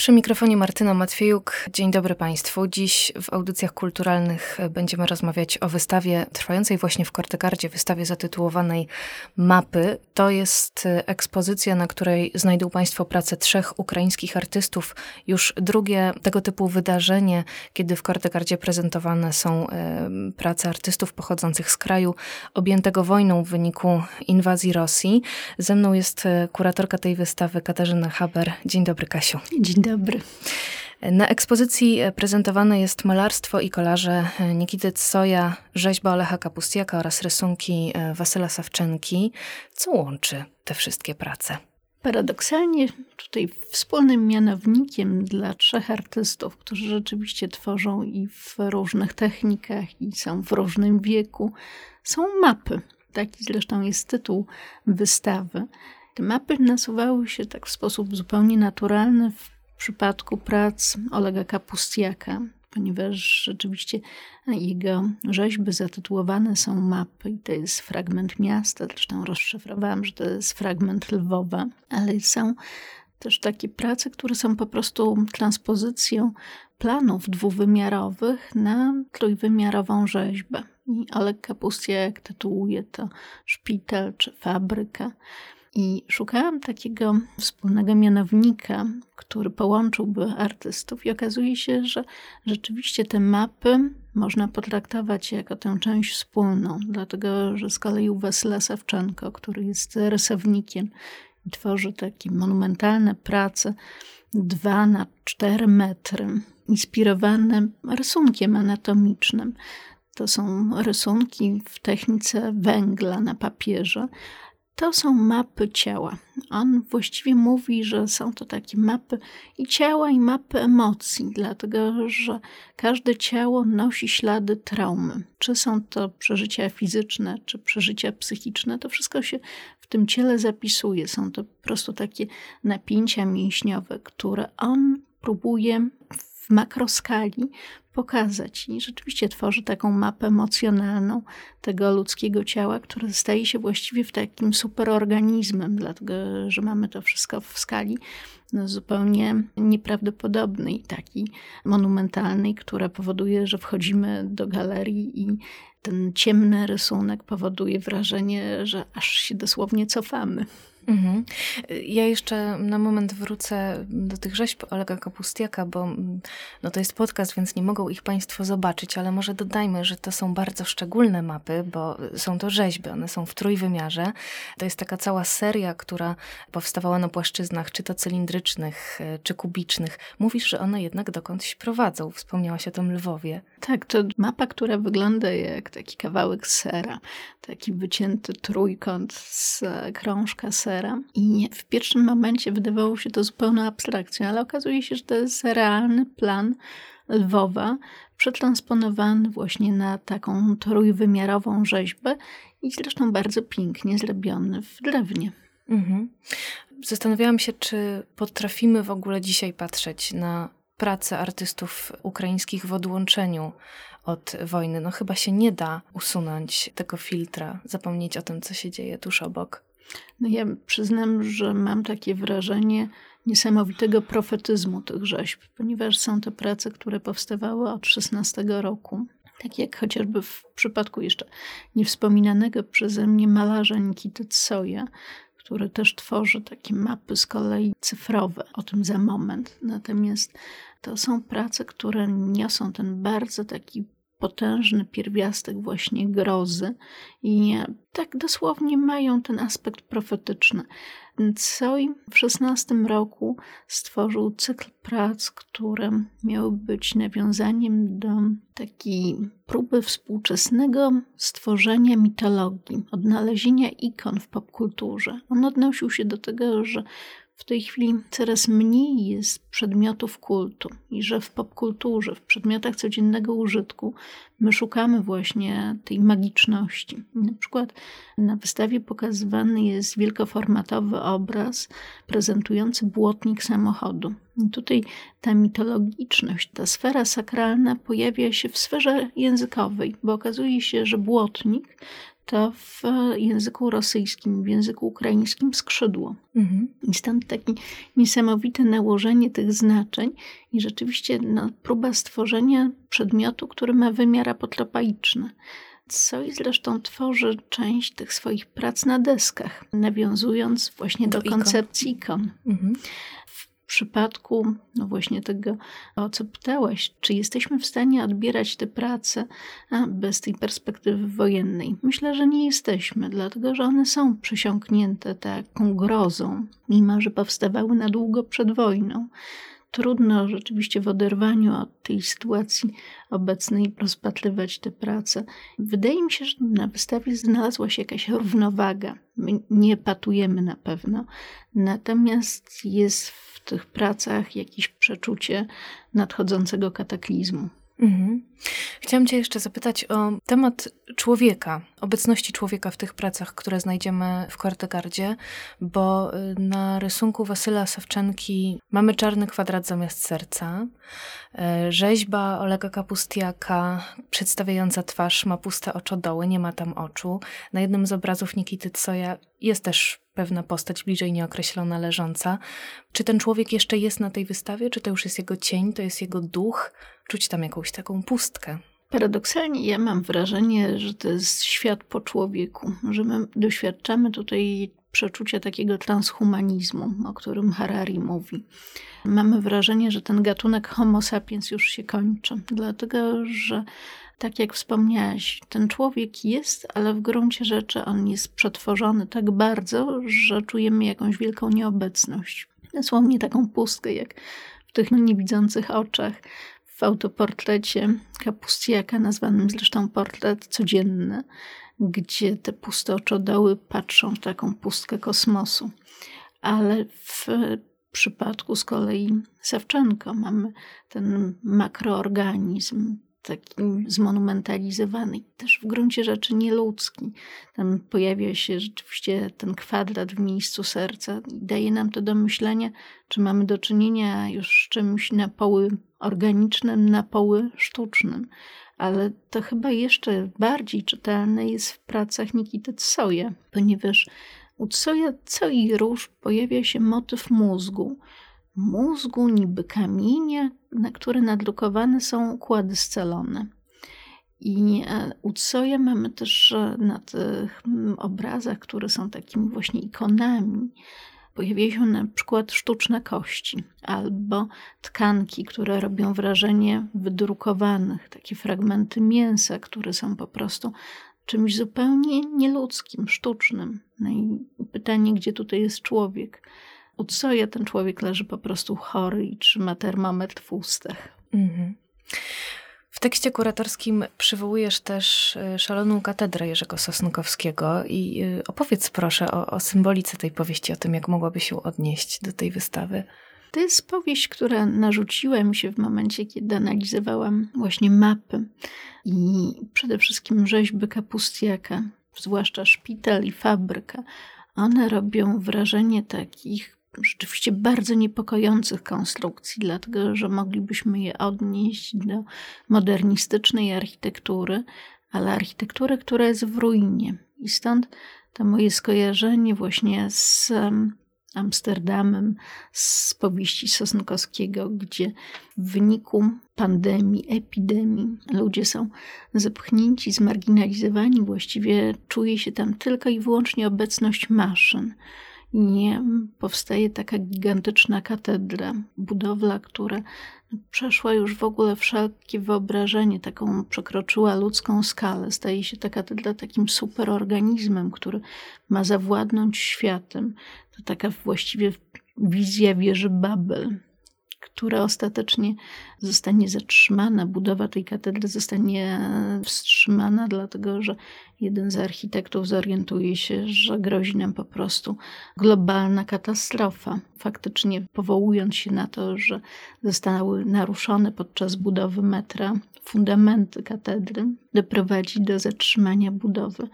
Przy mikrofonie Martyna Matwiejuk. Dzień dobry Państwu. Dziś w audycjach kulturalnych będziemy rozmawiać o wystawie trwającej właśnie w Kortegardzie, wystawie zatytułowanej Mapy. To jest ekspozycja, na której znajdą Państwo pracę trzech ukraińskich artystów. Już drugie tego typu wydarzenie, kiedy w Kortegardzie prezentowane są prace artystów pochodzących z kraju objętego wojną w wyniku inwazji Rosji. Ze mną jest kuratorka tej wystawy Katarzyna Haber. Dzień dobry Kasiu. Dzień dobry dobry. Na ekspozycji prezentowane jest malarstwo i kolarze Nikity Tsoja, rzeźba Olecha Kapustiaka oraz rysunki Wasyla Sawczenki. Co łączy te wszystkie prace? Paradoksalnie tutaj wspólnym mianownikiem dla trzech artystów, którzy rzeczywiście tworzą i w różnych technikach i są w różnym wieku, są mapy. Taki zresztą jest tytuł wystawy. Te mapy nasuwały się tak w sposób zupełnie naturalny w przypadku prac Olega Kapustiaka, ponieważ rzeczywiście jego rzeźby zatytułowane są mapy i to jest fragment miasta, zresztą rozszyfrowałam, że to jest fragment Lwowa, ale są też takie prace, które są po prostu transpozycją planów dwuwymiarowych na trójwymiarową rzeźbę. I Oleg Kapustiak tytułuje to szpital czy fabryka. I szukałam takiego wspólnego mianownika, który połączyłby artystów, i okazuje się, że rzeczywiście te mapy można potraktować jako tę część wspólną, dlatego że z kolei u Wasyla Sawczenko, który jest rysownikiem i tworzy takie monumentalne prace 2 na 4 metry, inspirowane rysunkiem anatomicznym. To są rysunki w technice węgla na papierze, to są mapy ciała. On właściwie mówi, że są to takie mapy i ciała, i mapy emocji, dlatego że każde ciało nosi ślady traumy. Czy są to przeżycia fizyczne, czy przeżycia psychiczne, to wszystko się w tym ciele zapisuje. Są to po prostu takie napięcia mięśniowe, które on próbuje w makroskali pokazać. I rzeczywiście tworzy taką mapę emocjonalną tego ludzkiego ciała, które staje się właściwie w takim superorganizmem, dlatego że mamy to wszystko w skali no, zupełnie nieprawdopodobnej, takiej monumentalnej, która powoduje, że wchodzimy do galerii i ten ciemny rysunek powoduje wrażenie, że aż się dosłownie cofamy. Mhm. Ja jeszcze na moment wrócę do tych rzeźb Olega Kapustiaka, bo mm, no to jest podcast, więc nie mogą ich Państwo zobaczyć, ale może dodajmy, że to są bardzo szczególne mapy, bo są to rzeźby, one są w trójwymiarze. To jest taka cała seria, która powstawała na płaszczyznach, czy to cylindrycznych, e, czy kubicznych. Mówisz, że one jednak dokądś prowadzą. Wspomniałaś o tym Lwowie. Tak, to mapa, która wygląda jak taki kawałek sera, taki wycięty trójkąt z krążka sera i w pierwszym momencie wydawało się to zupełną abstrakcją, ale okazuje się, że to jest realny plan Lwowa, przetransponowany właśnie na taką trójwymiarową rzeźbę i zresztą bardzo pięknie zrobiony w drewnie. Mhm. Zastanawiałam się, czy potrafimy w ogóle dzisiaj patrzeć na pracę artystów ukraińskich w odłączeniu od wojny. No chyba się nie da usunąć tego filtra, zapomnieć o tym, co się dzieje tuż obok. No ja przyznam, że mam takie wrażenie niesamowitego profetyzmu tych rzeźb, ponieważ są to prace, które powstawały od XVI roku. Tak jak chociażby w przypadku jeszcze niewspominanego przeze mnie malarza Nikity Tsoja, który też tworzy takie mapy z kolei cyfrowe. O tym za moment. Natomiast to są prace, które niosą ten bardzo taki potężny pierwiastek właśnie grozy i tak dosłownie mają ten aspekt profetyczny. Tsoi w XVI roku stworzył cykl prac, które miały być nawiązaniem do takiej próby współczesnego stworzenia mitologii, odnalezienia ikon w popkulturze. On odnosił się do tego, że w tej chwili coraz mniej jest przedmiotów kultu i że w popkulturze, w przedmiotach codziennego użytku my szukamy właśnie tej magiczności. Na przykład na wystawie pokazywany jest wielkoformatowy obraz prezentujący błotnik samochodu. I tutaj ta mitologiczność, ta sfera sakralna pojawia się w sferze językowej, bo okazuje się, że błotnik to w języku rosyjskim, w języku ukraińskim skrzydło. Mhm. I stąd takie niesamowite nałożenie tych znaczeń i rzeczywiście no, próba stworzenia przedmiotu, który ma wymiar apotropaiczny co i zresztą tworzy część tych swoich prac na deskach, nawiązując właśnie do, do koncepcji ikon. Mhm. W przypadku no właśnie tego, o co pytałaś, czy jesteśmy w stanie odbierać te prace bez tej perspektywy wojennej? Myślę, że nie jesteśmy, dlatego że one są przesiąknięte taką grozą, mimo że powstawały na długo przed wojną trudno rzeczywiście w oderwaniu od tej sytuacji obecnej rozpatrywać te prace. Wydaje mi się, że na wystawie znalazła się jakaś równowaga. My nie patujemy na pewno, natomiast jest w tych pracach jakieś przeczucie nadchodzącego kataklizmu. Mhm. Chciałam Cię jeszcze zapytać o temat człowieka, obecności człowieka w tych pracach, które znajdziemy w Kortegardzie, bo y, na rysunku Wasyla Sawczenki mamy czarny kwadrat zamiast serca. Y, rzeźba Olega Kapustiaka przedstawiająca twarz ma puste oczodoły, nie ma tam oczu. Na jednym z obrazów Nikity Tsoja jest też pewna postać bliżej nieokreślona leżąca. Czy ten człowiek jeszcze jest na tej wystawie? Czy to już jest jego cień, to jest jego duch? Czuć tam jakąś taką pustkę. Paradoksalnie ja mam wrażenie, że to jest świat po człowieku, że my doświadczamy tutaj przeczucia takiego transhumanizmu, o którym Harari mówi. Mamy wrażenie, że ten gatunek Homo sapiens już się kończy, dlatego że tak jak wspomniałaś, ten człowiek jest, ale w gruncie rzeczy on jest przetworzony tak bardzo, że czujemy jakąś wielką nieobecność. Dosłownie taką pustkę, jak w tych niewidzących oczach w autoportrecie Kapustiaka, nazwanym zresztą portret codzienny, gdzie te puste oczodoły patrzą w taką pustkę kosmosu. Ale w przypadku z kolei Sawczenko mamy ten makroorganizm, taki zmonumentalizowany, też w gruncie rzeczy nieludzki. Tam pojawia się rzeczywiście ten kwadrat w miejscu serca i daje nam to do myślenia, czy mamy do czynienia już z czymś na poły organicznym, na poły sztucznym. Ale to chyba jeszcze bardziej czytelne jest w pracach Nikity Tsoja, ponieważ u Tsoja co i róż pojawia się motyw mózgu, mózgu, niby kamienia, na które nadrukowane są układy scalone. I e, u Tsoja mamy też na tych mm, obrazach, które są takimi właśnie ikonami, pojawiają się na przykład sztuczne kości albo tkanki, które robią wrażenie wydrukowanych, takie fragmenty mięsa, które są po prostu czymś zupełnie nieludzkim, sztucznym. No i pytanie, gdzie tutaj jest człowiek? U Tsoja ten człowiek leży po prostu chory i trzyma termometr w ustach. Mhm. W tekście kuratorskim przywołujesz też y, szaloną katedrę Jerzego Sosnkowskiego i y, opowiedz proszę o, o symbolice tej powieści, o tym, jak mogłaby się odnieść do tej wystawy. To jest powieść, która narzuciła mi się w momencie, kiedy analizowałam właśnie mapy i przede wszystkim rzeźby Kapustiaka, zwłaszcza szpital i fabryka. One robią wrażenie takich rzeczywiście bardzo niepokojących konstrukcji, dlatego że moglibyśmy je odnieść do modernistycznej architektury, ale architektury, która jest w ruinie. I stąd to moje skojarzenie właśnie z Amsterdamem, z powieści Sosnkowskiego, gdzie w wyniku pandemii, epidemii ludzie są zepchnięci, zmarginalizowani, właściwie czuje się tam tylko i wyłącznie obecność maszyn nie powstaje taka gigantyczna katedra, budowla, która przeszła już w ogóle wszelkie wyobrażenie, taką przekroczyła ludzką skalę. Staje się ta katedra takim superorganizmem, który ma zawładnąć światem. To taka właściwie wizja wieży Babel, która ostatecznie zostanie zatrzymana. Budowa tej katedry zostanie wstrzymana, dlatego że jeden z architektów zorientuje się, że grozi nam po prostu globalna katastrofa. Faktycznie powołując się na to, że zostały naruszone podczas budowy metra fundamenty katedry, doprowadzi do zatrzymania budowy.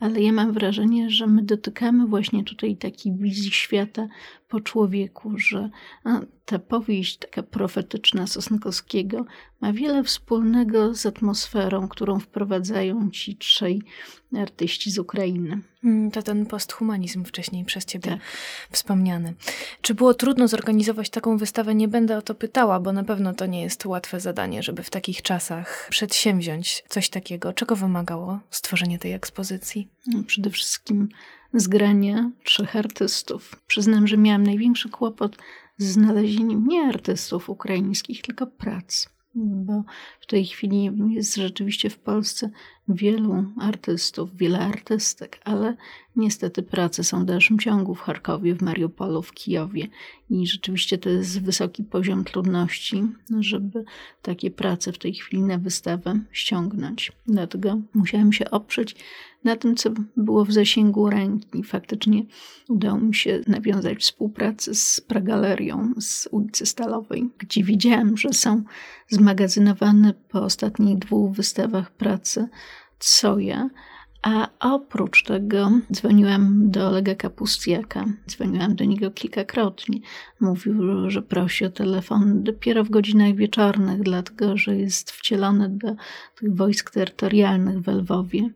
Ale ja mam wrażenie, że my dotykamy właśnie tutaj takiej wizji świata po człowieku, że ta powieść taka profetyczna Sosnkowskiego ma wiele wspólnego z atmosferą, którą wprowadzają ci trzej artyści z Ukrainy. Mm, to ten posthumanizm wcześniej przez ciebie tak. wspomniany. Czy było trudno zorganizować taką wystawę? Nie będę o to pytała, bo na pewno to nie jest łatwe zadanie, żeby w takich czasach przedsięwziąć coś takiego. Czego wymagało stworzenie tej ekspozycji? No, przede wszystkim zgranie trzech artystów. Przyznam, że miałam największy kłopot z znalezieniem nie artystów ukraińskich, tylko prac bo tej chwili jest rzeczywiście w Polsce wielu artystów, wiele artystek, ale niestety prace są w dalszym ciągu w Charkowie, w Mariupolu, w Kijowie i rzeczywiście to jest wysoki poziom trudności, żeby takie prace w tej chwili na wystawę ściągnąć. Dlatego musiałam się oprzeć na tym, co było w zasięgu ręki. Faktycznie udało mi się nawiązać współpracę z Pragalerią z ulicy Stalowej, gdzie widziałam, że są zmagazynowane po ostatnich dwóch wystawach prace Coja, a oprócz tego dzwoniłam do Olega Kapustiaka. Dzwoniłam do niego kilkakrotnie. Mówił, że prosi o telefon dopiero w godzinach wieczornych, dlatego że jest wcielony do tych wojsk terytorialnych w Lwowie.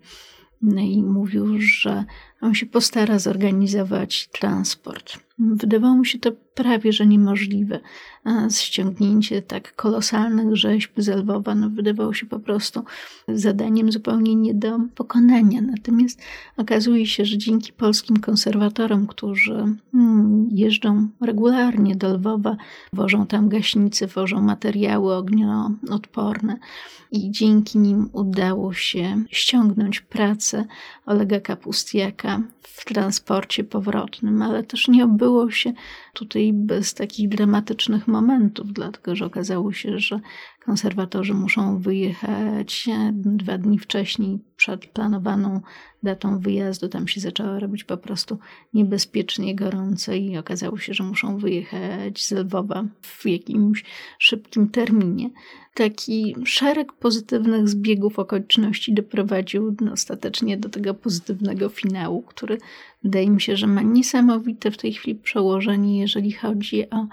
No i mówił, że on się postara zorganizować transport. Wydawało mi się to prawie, że niemożliwe. Ściągnięcie tak kolosalnych rzeźb z Lwowa no, wydawało się po prostu zadaniem zupełnie nie do pokonania. Natomiast okazuje się, że dzięki polskim konserwatorom, którzy hmm, jeżdżą regularnie do Lwowa, wożą tam gaśnice, wożą materiały ognioodporne i dzięki nim udało się ściągnąć pracę Olega Kapustiaka w transporcie powrotnym, ale też nie obyło się tutaj bez takich dramatycznych momentów, dlatego że okazało się, że konserwatorzy muszą wyjechać dwa dni wcześniej przed planowaną datą wyjazdu. Tam się zaczęło robić po prostu niebezpiecznie gorąco i okazało się, że muszą wyjechać z Lwowa w jakimś szybkim terminie. Taki szereg pozytywnych zbiegów okoliczności doprowadził ostatecznie do tego pozytywnego finału, który wydaje mi się, że ma niesamowite w tej chwili przełożenie, jeżeli chodzi o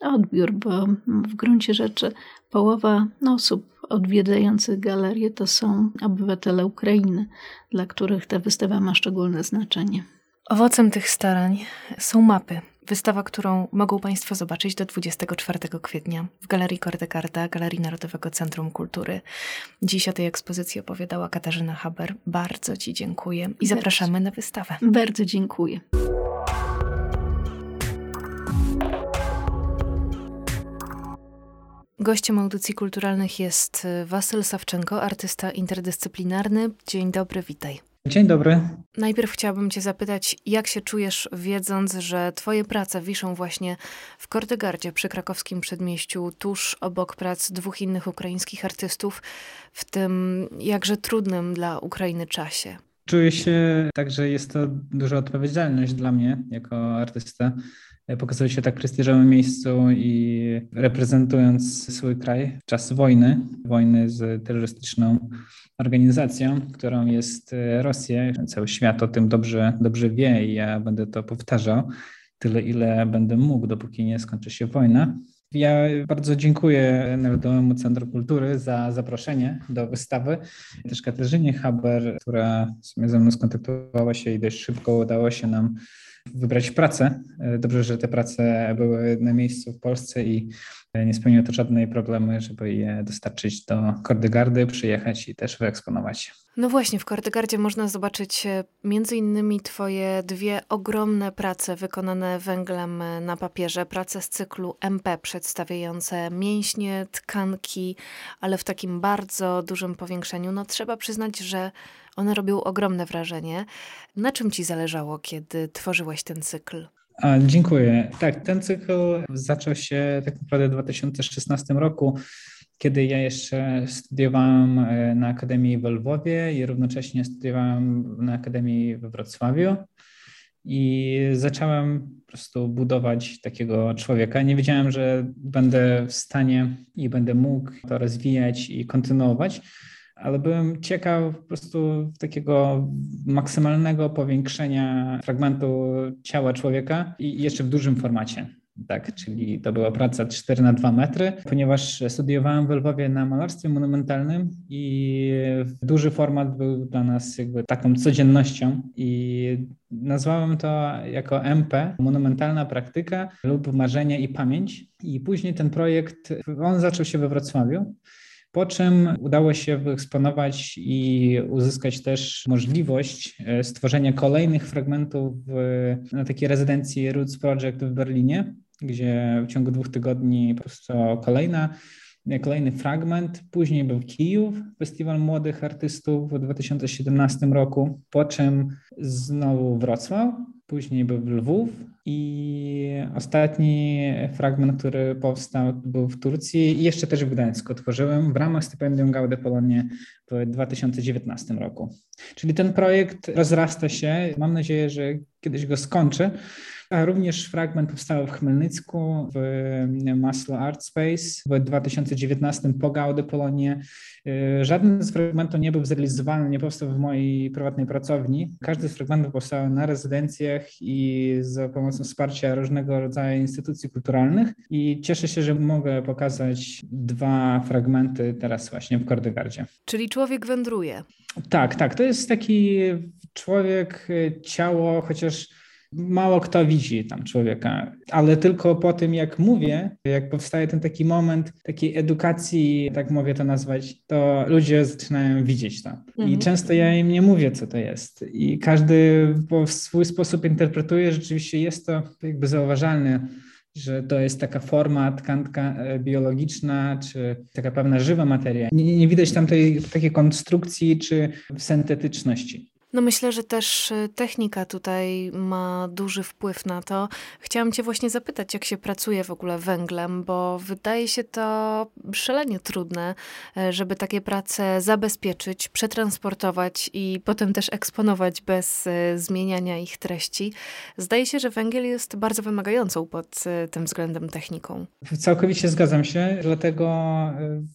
odbiór, bo w gruncie rzeczy połowa osób odwiedzających galerię to są obywatele Ukrainy, dla których ta wystawa ma szczególne znaczenie. Owocem tych starań są mapy. Wystawa, którą mogą Państwo zobaczyć do 24 kwietnia w Galerii Kordegarda, Galerii Narodowego Centrum Kultury. Dziś o tej ekspozycji opowiadała Katarzyna Haber. Bardzo Ci dziękuję i zapraszamy na wystawę. Bardzo dziękuję. Gościem audycji kulturalnych jest Wasyl Sawczenko, artysta interdyscyplinarny. Dzień dobry, witaj. Dzień dobry. Najpierw chciałabym Cię zapytać, jak się czujesz, wiedząc, że Twoje prace wiszą właśnie w Kordegardzie przy krakowskim przedmieściu, tuż obok prac dwóch innych ukraińskich artystów, w tym jakże trudnym dla Ukrainy czasie? Czuję się tak, że jest to duża odpowiedzialność dla mnie jako artysta pokazać się tak prestiżowym miejscu i reprezentując swój kraj w czas wojny, wojny z terrorystyczną organizacją, którą jest Rosja. Cały świat o tym dobrze, dobrze wie i ja będę to powtarzał tyle, ile będę mógł, dopóki nie skończy się wojna. Ja bardzo dziękuję Narodowemu Centrum Kultury za zaproszenie do wystawy. Też Katarzynie Haber, która ze mną skontaktowała się i dość szybko udało się nam wybrać pracę. Dobrze, że te prace były na miejscu w Polsce i nie spełniło to żadnej problemy, żeby je dostarczyć do Kordygardy, przyjechać i też wyeksponować. No właśnie, w Kordygardzie można zobaczyć e, między innymi twoje dwie ogromne prace wykonane węglem e, na papierze, prace z cyklu MP przedstawiające mięśnie, tkanki, ale w takim bardzo dużym powiększeniu. No trzeba przyznać, że one robią ogromne wrażenie. Na czym ci zależało, kiedy tworzyłeś ten cykl? A, dziękuję. Tak, ten cykl zaczął się tak naprawdę w 2016 roku, kiedy ja jeszcze studiowałem e, na Akademii w Lwowie i równocześnie studiowałem na Akademii we Wrocławiu. I zacząłem po prostu budować takiego człowieka. Nie wiedziałem, że będę w stanie i będę mógł to rozwijać i kontynuować ale byłem ciekaw po prostu takiego maksymalnego powiększenia fragmentu ciała człowieka i jeszcze w dużym formacie. tak, czyli to była praca 4 na 2 metry, ponieważ studiowałem w Lwowie na malarstwie monumentalnym i duży format był dla nas jakby taką codziennością i nazwałem to jako MP, monumentalna praktyka lub marzenie i pamięć. I później ten projekt, on zaczął się we Wrocławiu. Po czym udało się wyeksponować i uzyskać też możliwość e, stworzenia kolejnych fragmentów na takiej rezydencji Roots Project w Berlinie, gdzie w ciągu dwóch tygodni powstała kolejna kolejny fragment. Później był Kijów, Festiwal Młodych Artystów w 2017 roku, po czym znowu Wrocław, później był Lwów i ostatni fragment, który powstał, był w Turcji i jeszcze też w Gdańsku otworzyłem w ramach stypendium Gaude Polonie w 2019 roku. Czyli ten projekt rozrasta się. Mam nadzieję, że kiedyś go skończę a również fragment powstał w Chmelnycku w Maslo Art Space w 2019 po Gaudy Polonie. Y, żaden z fragmentów nie był zrealizowany, nie powstał w mojej prywatnej pracowni. Każdy z fragmentów powstał na rezydencjach i za pomocą wsparcia różnego rodzaju instytucji kulturalnych i cieszę się, że mogę pokazać dwa fragmenty teraz właśnie w Kordegardzie. Czyli człowiek wędruje. Tak, tak. To jest taki człowiek, y, ciało, chociaż mało kto widzi tam człowieka, ale tylko po tym, jak mówię, jak powstaje ten taki moment takiej edukacji, tak mogę to nazwać, to ludzie zaczynają widzieć to. Mhm. I często ja im nie mówię, co to jest. I każdy w swój sposób interpretuje, rzeczywiście jest to jakby zauważalne że to jest taka forma, tkanka e, biologiczna, czy taka pewna żywa materia. Nie, nie widać tam tej takiej konstrukcji czy syntetyczności. No myślę, że też y, technika tutaj ma duży wpływ na to. Chciałam cię właśnie zapytać, jak się pracuje w ogóle węglem, bo wydaje się to szalenie trudne, e, żeby takie prace zabezpieczyć, przetransportować i potem też eksponować bez e, zmieniania ich treści. Zdaje się, że węgiel jest bardzo wymagającą pod e, tym względem techniką. Całkowicie zgadzam się, dlatego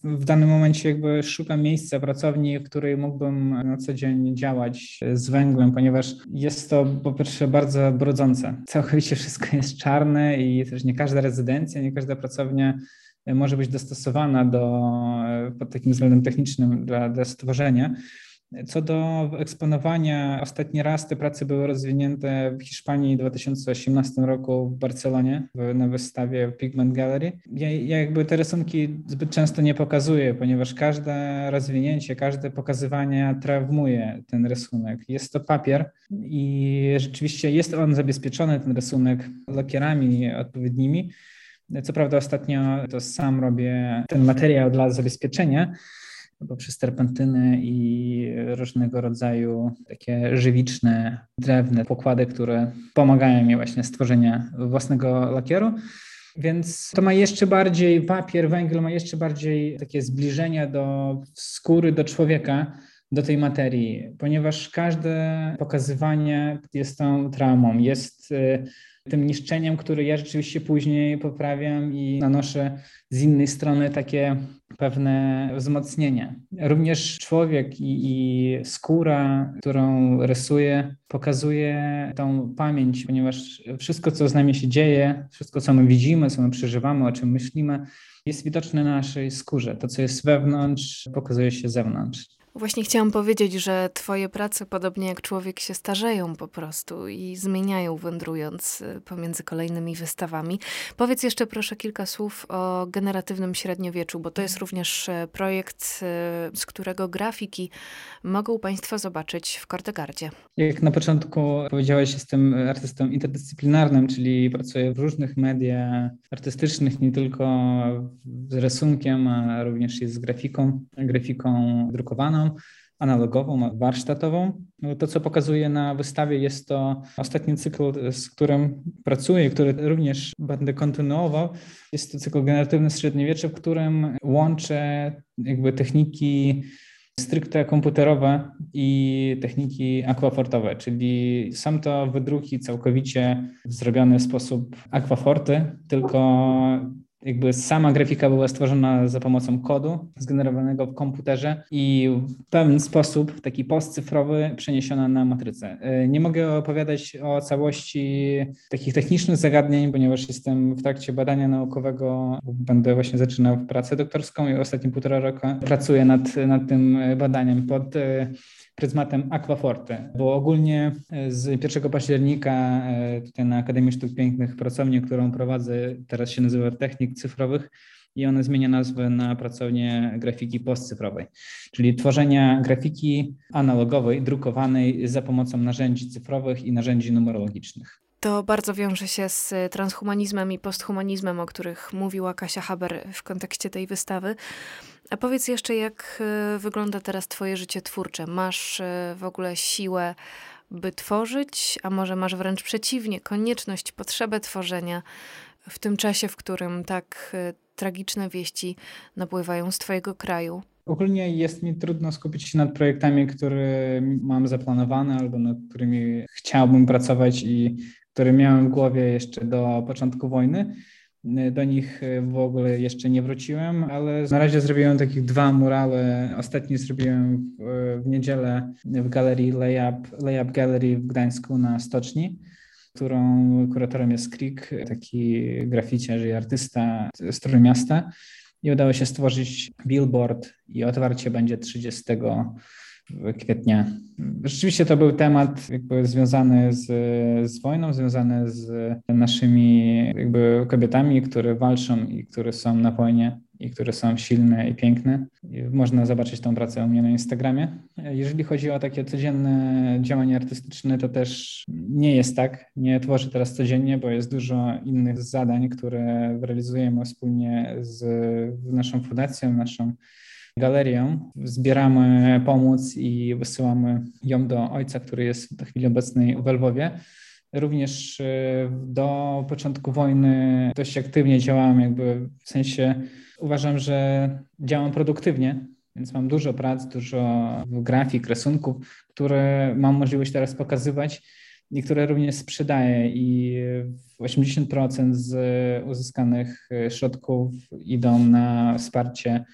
w danym momencie jakby szukam miejsca, pracowni, w której mógłbym na co dzień działać z węglem, ponieważ jest to po pierwsze bardzo brudzące. Całkowicie wszystko jest czarne i też nie każda rezydencja, nie każda pracownia może być dostosowana do, pod takim względem technicznym dla, dla stworzenia. Co do eksponowania, ostatni raz te prace były rozwinięte w Hiszpanii w 2018 roku w Barcelonie na wystawie Pigment Gallery. Ja, ja, jakby te rysunki zbyt często nie pokazuję, ponieważ każde rozwinięcie, każde pokazywanie trawmuje ten rysunek. Jest to papier i rzeczywiście jest on zabezpieczony, ten rysunek, lakierami odpowiednimi. Co prawda ostatnio to sam robię ten materiał dla zabezpieczenia, poprzez terpentyny i różnego rodzaju takie żywiczne, drewne pokłady, które pomagają mi właśnie stworzenia własnego lakieru. Więc to ma jeszcze bardziej, papier, węgiel ma jeszcze bardziej takie zbliżenie do skóry, do człowieka, do tej materii, ponieważ każde pokazywanie jest tą traumą, jest y, tym niszczeniem, które ja rzeczywiście później poprawiam i nanoszę z innej strony takie pewne wzmocnienie. Również człowiek i, i skóra, którą rysuję, pokazuje tą pamięć, ponieważ wszystko, co z nami się dzieje, wszystko, co my widzimy, co my przeżywamy, o czym myślimy, jest widoczne na naszej skórze. To, co jest wewnątrz, pokazuje się zewnątrz. Właśnie chciałam powiedzieć, że twoje prace, podobnie jak człowiek, się starzeją po prostu i zmieniają, wędrując y, pomiędzy kolejnymi wystawami. Powiedz jeszcze proszę kilka słów o generatywnym średniowieczu, bo to jest również y, projekt, y, z którego grafiki mogą Państwo zobaczyć w Kordegardzie. Jak na początku powiedziałeś, jestem artystą interdyscyplinarnym, czyli pracuję w różnych mediach artystycznych, nie tylko z rysunkiem, a również z grafiką, grafiką drukowaną analogową, warsztatową. No, to, co pokazuję na wystawie, jest to ostatni cykl, z którym pracuję, który również będę kontynuował. Jest to cykl generatywny średniowiecze, w którym łączę jakby techniki stricte komputerowe i techniki aquafortowe, czyli są to wydruki całkowicie zrobione w sposób aquaforty, tylko jakby sama grafika była stworzona za pomocą kodu zgenerowanego w komputerze i w pewien sposób, w taki postcyfrowy, przeniesiona na matrycę. E, nie mogę opowiadać o całości takich technicznych zagadnień, ponieważ jestem w trakcie badania naukowego, będę właśnie zaczynał pracę doktorską i ostatnie półtora roku pracuję nad, nad tym badaniem pod e, pryzmatem Aquaforte, bo ogólnie e, z 1 października tutaj na Akademii Sztuk Pięknych pracownię, którą prowadzę, teraz się nazywa Technik Cyfrowych i ona zmienia nazwę na pracownię grafiki postcyfrowej, czyli tworzenia grafiki analogowej, drukowanej za pomocą narzędzi cyfrowych i narzędzi numerologicznych. To bardzo wiąże się z transhumanizmem i posthumanizmem, o których mówiła Kasia Haber w kontekście tej wystawy. A powiedz jeszcze, jak e, wygląda teraz Twoje życie twórcze? Masz e, w ogóle siłę, by tworzyć, a może masz wręcz przeciwnie, konieczność, potrzebę tworzenia w tym czasie, w którym tak e, tragiczne wieści napływają z Twojego kraju? Ogólnie jest mi trudno skupić się nad projektami, które mam zaplanowane albo nad którymi chciałbym pracować i które miałem w głowie jeszcze do początku wojny. Do nich w ogóle jeszcze nie wróciłem, ale na razie zrobiłem takich dwa murale. Ostatni zrobiłem w, w niedzielę w galerii Layup, Layup Gallery w Gdańsku na Stoczni którą kuratorem jest Krik, taki graficiarz i artysta z Trójmiasta. I udało się stworzyć billboard i otwarcie będzie 30 kwietnia. Rzeczywiście to był temat jakby związany z, z wojną, związany z naszymi jakby kobietami, które walczą i które są na wojnie i które są silne i piękne. Można zobaczyć tą pracę u mnie na Instagramie. Jeżeli chodzi o takie codzienne działania artystyczne, to też nie jest tak. Nie tworzę teraz codziennie, bo jest dużo innych zadań, które realizujemy wspólnie z naszą fundacją, naszą galerią. Zbieramy pomoc i wysyłamy ją do ojca, który jest w chwili obecnej w Lwowie. Również e, do początku wojny dość aktywnie działałem, jakby w sensie uważam, że działam produktywnie, więc mam dużo prac, dużo grafik, rysunków, które mam możliwość teraz pokazywać i które również sprzedaję i 80% z uzyskanych środków idą na wsparcie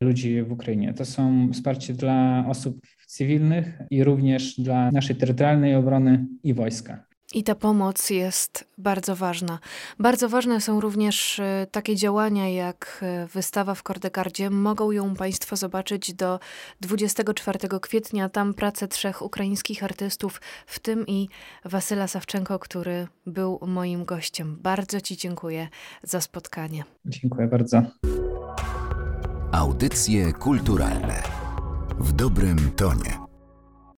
ludzi w Ukrainie. To są wsparcie dla osób cywilnych i również dla naszej terytorialnej obrony i wojska. I ta pomoc jest bardzo ważna. Bardzo ważne są również e, takie działania jak e, wystawa w Kordegardzie. Mogą ją Państwo zobaczyć do 24 kwietnia. Tam pracę trzech ukraińskich artystów, w tym i Wasyla Sawczenko, który był moim gościem. Bardzo Ci dziękuję za spotkanie. Dziękuję bardzo. Audycje kulturalne w dobrym tonie.